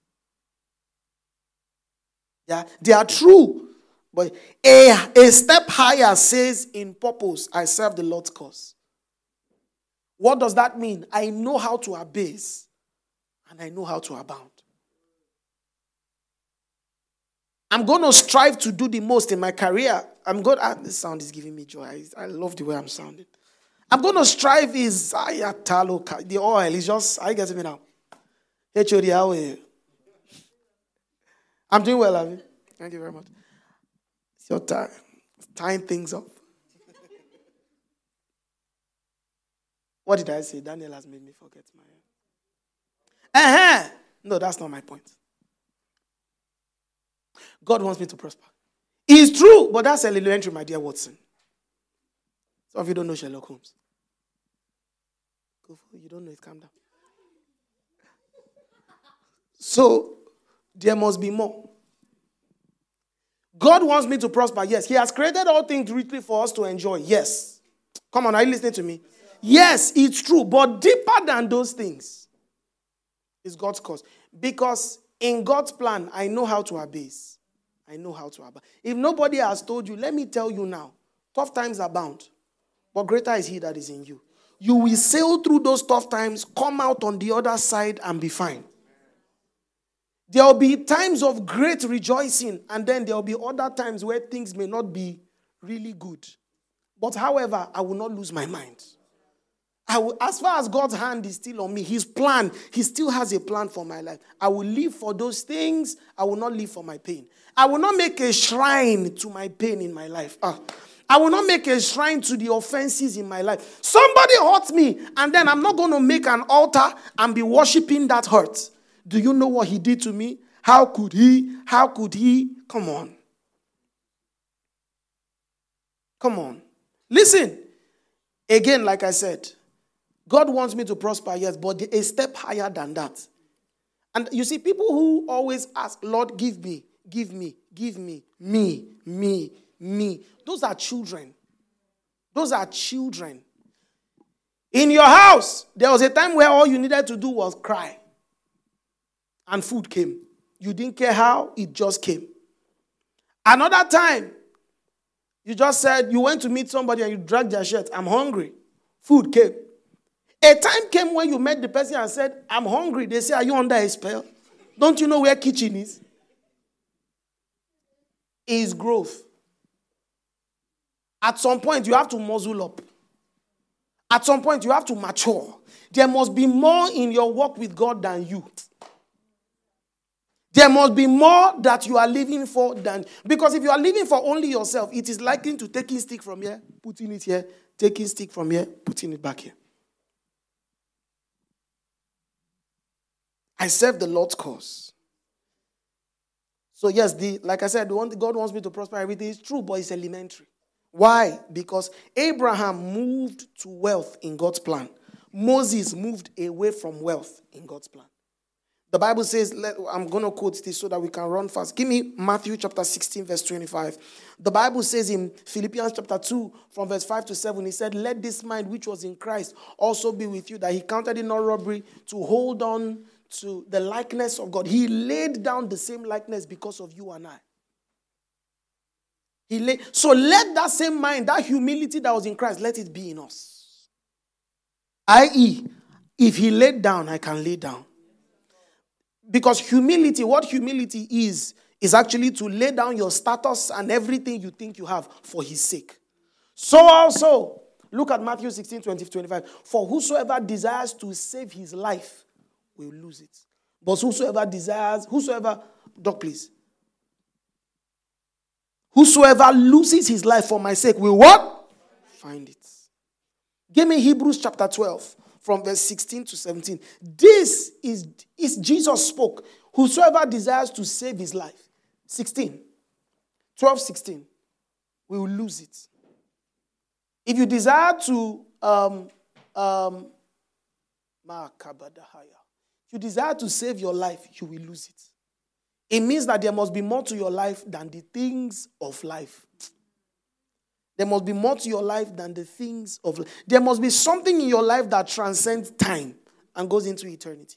Yeah, they are true. But a, a step higher says, in purpose, I serve the Lord's cause. What does that mean? I know how to abase and I know how to abound. I'm going to strive to do the most in my career. I'm going. Ah, this sound is giving me joy. I, love the way I'm sounding. I'm going to strive is the oil is just. I get me now. HOD, how are you? I'm doing well, Avi. Thank you very much. It's your time. It's Tying things up. what did I say? Daniel has made me forget my. Uh-huh. No, that's not my point. God wants me to prosper. It's true, but that's elementary, my dear Watson. Some of you don't know Sherlock Holmes. You don't know it. Calm down. So, there must be more. God wants me to prosper. Yes. He has created all things richly for us to enjoy. Yes. Come on, are you listening to me? Yes, it's true. But deeper than those things is God's cause. Because in God's plan, I know how to abase. I know how to abound. If nobody has told you, let me tell you now tough times abound, but greater is He that is in you. You will sail through those tough times, come out on the other side, and be fine. There will be times of great rejoicing, and then there will be other times where things may not be really good. But however, I will not lose my mind. Will, as far as God's hand is still on me, His plan, He still has a plan for my life. I will live for those things. I will not live for my pain. I will not make a shrine to my pain in my life. Ah. I will not make a shrine to the offenses in my life. Somebody hurt me, and then I'm not going to make an altar and be worshiping that hurt. Do you know what he did to me? How could he? How could he? Come on. Come on. Listen. Again, like I said, God wants me to prosper, yes, but a step higher than that. And you see, people who always ask, Lord, give me, give me, give me, me, me, me. Those are children. Those are children. In your house, there was a time where all you needed to do was cry. And food came. You didn't care how, it just came. Another time, you just said you went to meet somebody and you dragged their shirt. I'm hungry. Food came. A time came when you met the person and said, I'm hungry. They say, Are you under a spell? Don't you know where kitchen is? Is growth. At some point, you have to muzzle up. At some point, you have to mature. There must be more in your work with God than you. There must be more that you are living for than because if you are living for only yourself, it is likely to taking stick from here, putting it here, taking stick from here, putting it back here. I serve the Lord's cause. So, yes, the like I said, one God wants me to prosper everything is true, but it's elementary. Why? Because Abraham moved to wealth in God's plan. Moses moved away from wealth in God's plan. The Bible says, let, I'm going to quote this so that we can run fast. Give me Matthew chapter 16, verse 25. The Bible says in Philippians chapter 2, from verse 5 to 7, he said, Let this mind which was in Christ also be with you, that he counted it not robbery to hold on to the likeness of God. He laid down the same likeness because of you and I. He laid, so let that same mind, that humility that was in Christ, let it be in us. I.e., if he laid down, I can lay down. Because humility, what humility is, is actually to lay down your status and everything you think you have for his sake. So also, look at Matthew 16, 20, 25. For whosoever desires to save his life will lose it. But whosoever desires, whosoever, dog please. Whosoever loses his life for my sake will what? Find it. Give me Hebrews chapter 12 from verse 16 to 17. This is, is Jesus spoke. Whosoever desires to save his life. 16. 12, 16. We will lose it. If you desire to um, um, you desire to save your life, you will lose it. It means that there must be more to your life than the things of life. There must be more to your life than the things of life. There must be something in your life that transcends time and goes into eternity.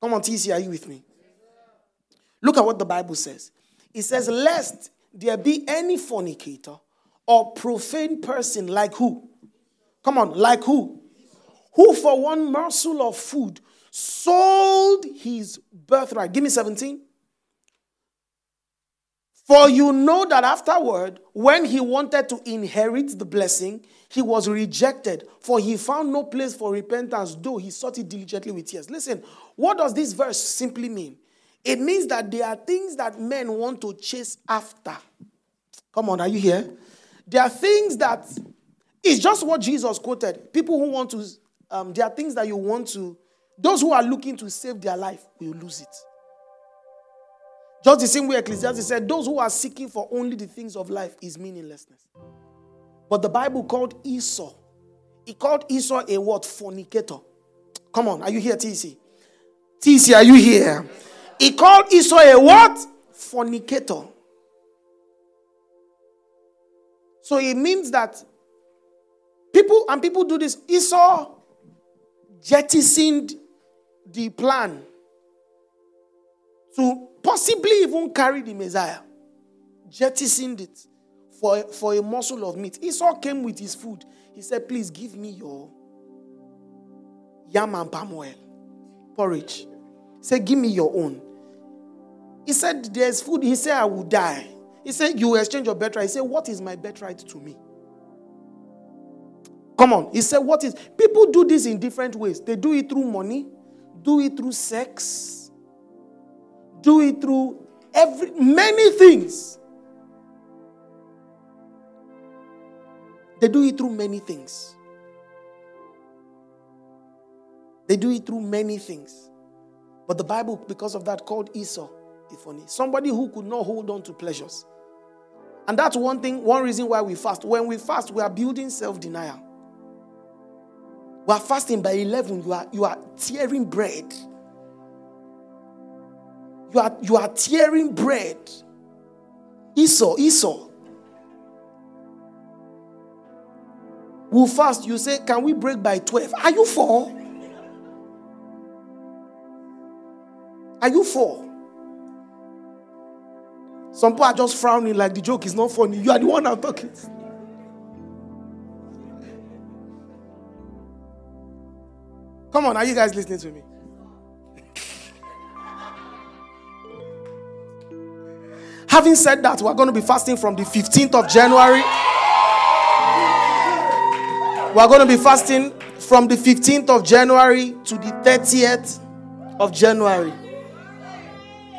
Come on, TC, are you with me? Look at what the Bible says. It says, Lest there be any fornicator or profane person like who? Come on, like who? Who for one morsel of food sold his birthright. Give me 17. For you know that afterward, when he wanted to inherit the blessing, he was rejected, for he found no place for repentance, though he sought it diligently with tears. Listen, what does this verse simply mean? It means that there are things that men want to chase after. Come on, are you here? There are things that it's just what Jesus quoted. People who want to, um, there are things that you want to, those who are looking to save their life will lose it. Just the same way Ecclesiastes said, those who are seeking for only the things of life is meaninglessness. But the Bible called Esau, he called Esau a what? Fornicator. Come on, are you here, TC? TC, are you here? He called Esau a what? Fornicator. So it means that people, and people do this, Esau jettisoned the plan to possibly even carry the Messiah, jettisoned it for, for a morsel of meat. Esau came with his food. He said, Please give me your yam and palm oil porridge. He said, Give me your own. He said, There's food. He said, I will die. He said, You exchange your birthright. He said, What is my birthright to me? Come on. He said, What is. People do this in different ways. They do it through money, do it through sex, do it through every many things. They do it through many things. They do it through many things. But the Bible, because of that, called Esau funny. Somebody who could not hold on to pleasures. And that's one thing, one reason why we fast. When we fast, we are building self-denial. We are fasting by 11, you are, you are tearing bread. You are, you are tearing bread. Esau, Esau. We'll fast. You say, Can we break by 12? Are you four? Are you four? Some people are just frowning like the joke is not funny. You are the one I'm talking. Come on, are you guys listening to me? Having said that, we're going to be fasting from the 15th of January. We're going to be fasting from the 15th of January to the 30th of January.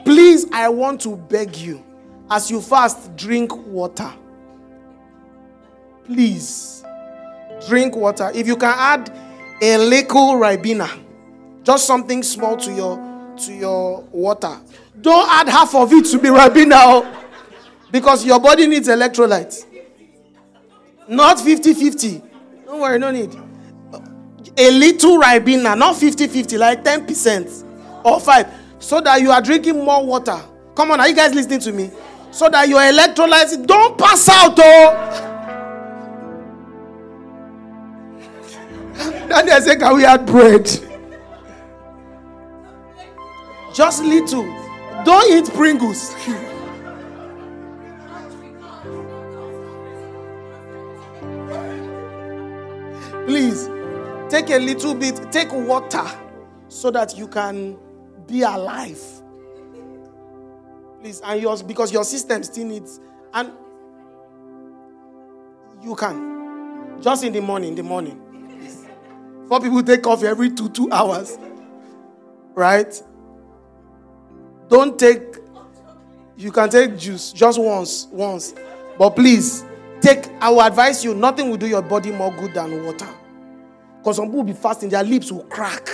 Please, I want to beg you, as you fast, drink water. Please, drink water. If you can add a little ribena Just something small to your to your water. Don't add half of it to be Ribena oh, because your body needs electrolytes. Not 50-50. Don't worry, no need. A little Ribena, not 50-50, like 10% or 5 so that you are drinking more water. Come on, are you guys listening to me? So that your electrolytes don't pass out oh. Then I say, Can we add bread? Just little. Don't eat Pringles. Please take a little bit, take water so that you can be alive. Please, and yours because your system still needs and you can just in the morning, in the morning. Four people take coffee every two two hours, right? Don't take. You can take juice just once, once, but please take. I will advise you. Nothing will do your body more good than water, because some people will be fasting, their lips will crack,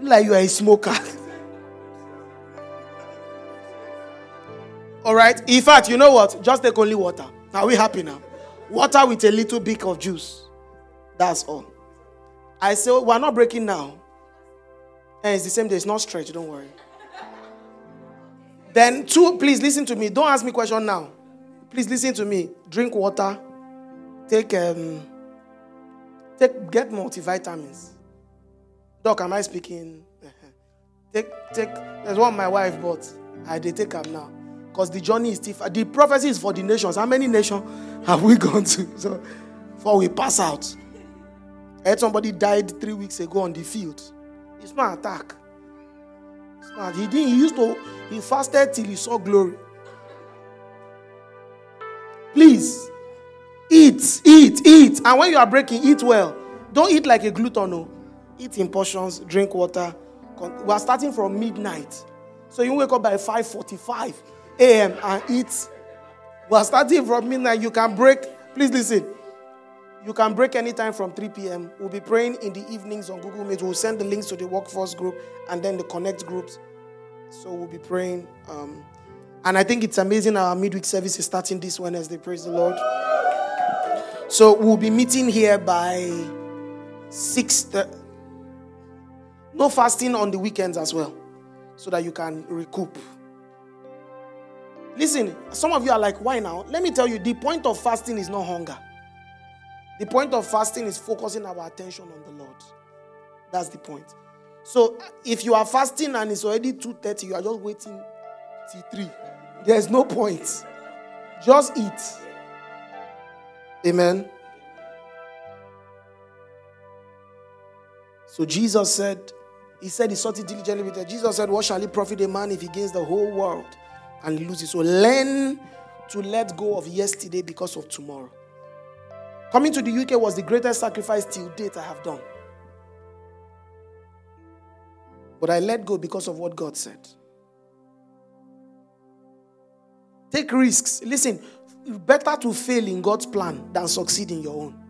like you are a smoker. All right. In fact, you know what? Just take only water. Are we happy now? Water with a little bit of juice. That's all. I say, we're not breaking now. And it's the same day, it's not stretch, don't worry. Then, two, please listen to me. Don't ask me question now. Please listen to me. Drink water. Take um take get multivitamins. Doc, am I speaking? take take there's one my wife bought. I did take them now. Because the journey is still the prophecy is for the nations. How many nations have we gone to? So before we pass out. I heard somebody died three weeks ago on the field. It's not attack. It's not. He didn't. He used to. He fasted till he saw glory. Please, eat, eat, eat. And when you are breaking, eat well. Don't eat like a glutton. No. Eat in portions. Drink water. We are starting from midnight, so you wake up by 5:45 a.m. and eat. We are starting from midnight. You can break. Please listen. You can break anytime from 3 p.m. We'll be praying in the evenings on Google Meet. We'll send the links to the workforce group and then the connect groups. So we'll be praying. Um, and I think it's amazing our midweek service is starting this Wednesday. Praise the Lord. So we'll be meeting here by 6. Th- no fasting on the weekends as well, so that you can recoup. Listen, some of you are like, why now? Let me tell you, the point of fasting is not hunger. The point of fasting is focusing our attention on the Lord. That's the point. So if you are fasting and it's already 2:30, you are just waiting till 3. There's no point. Just eat. Amen. So Jesus said, He said he sought it diligently with it. Jesus said, What shall it profit a man if he gains the whole world and loses? So learn to let go of yesterday because of tomorrow. Coming to the UK was the greatest sacrifice till date I have done. But I let go because of what God said. Take risks. Listen, better to fail in God's plan than succeed in your own.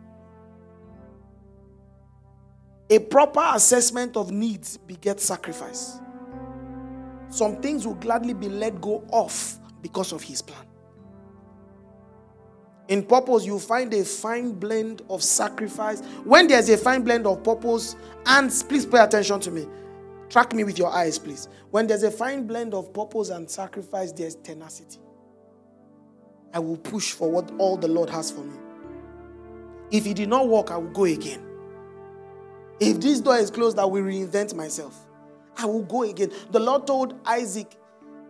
A proper assessment of needs begets sacrifice. Some things will gladly be let go of because of His plan. In purpose, you find a fine blend of sacrifice. When there's a fine blend of purpose, and please pay attention to me. Track me with your eyes, please. When there's a fine blend of purpose and sacrifice, there's tenacity. I will push for what all the Lord has for me. If it did not work, I will go again. If this door is closed, I will reinvent myself. I will go again. The Lord told Isaac,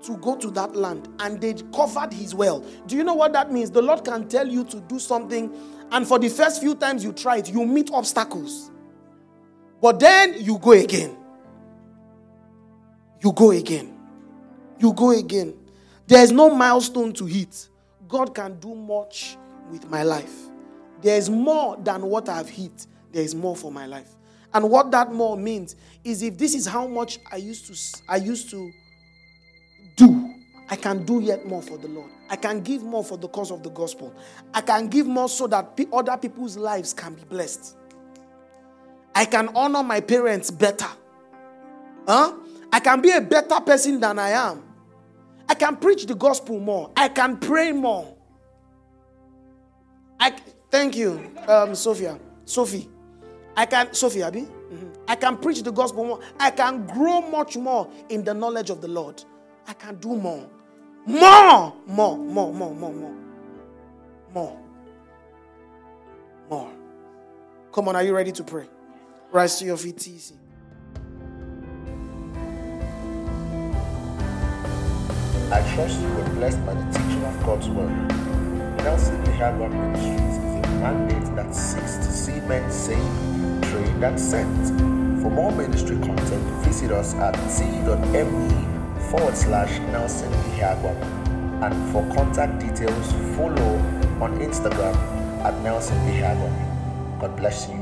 to go to that land and they covered his well. Do you know what that means? The Lord can tell you to do something, and for the first few times you try it, you meet obstacles. But then you go again. You go again. You go again. There's no milestone to hit. God can do much with my life. There's more than what I've hit, there is more for my life. And what that more means is if this is how much I used to I used to do, I can do yet more for the Lord. I can give more for the cause of the gospel. I can give more so that other people's lives can be blessed. I can honor my parents better Huh? I can be a better person than I am. I can preach the gospel more. I can pray more. I thank you, um, Sophia. Sophie. I can Sophie Abby. Mm-hmm. I can preach the gospel more. I can grow much more in the knowledge of the Lord. I can do more. More, more, more, more, more, more. More. More. Come on, are you ready to pray? Rise to your feet, easy. I trust you were blessed by the teaching of God's word. Nelson Ihagwan Ministries is a mandate that seeks to see men saved, trained, and sent. For more ministry content, visit us at t.me forward slash Nelson Ihagwan. And for contact details, follow on Instagram at Nelson Ihagwan. God bless you.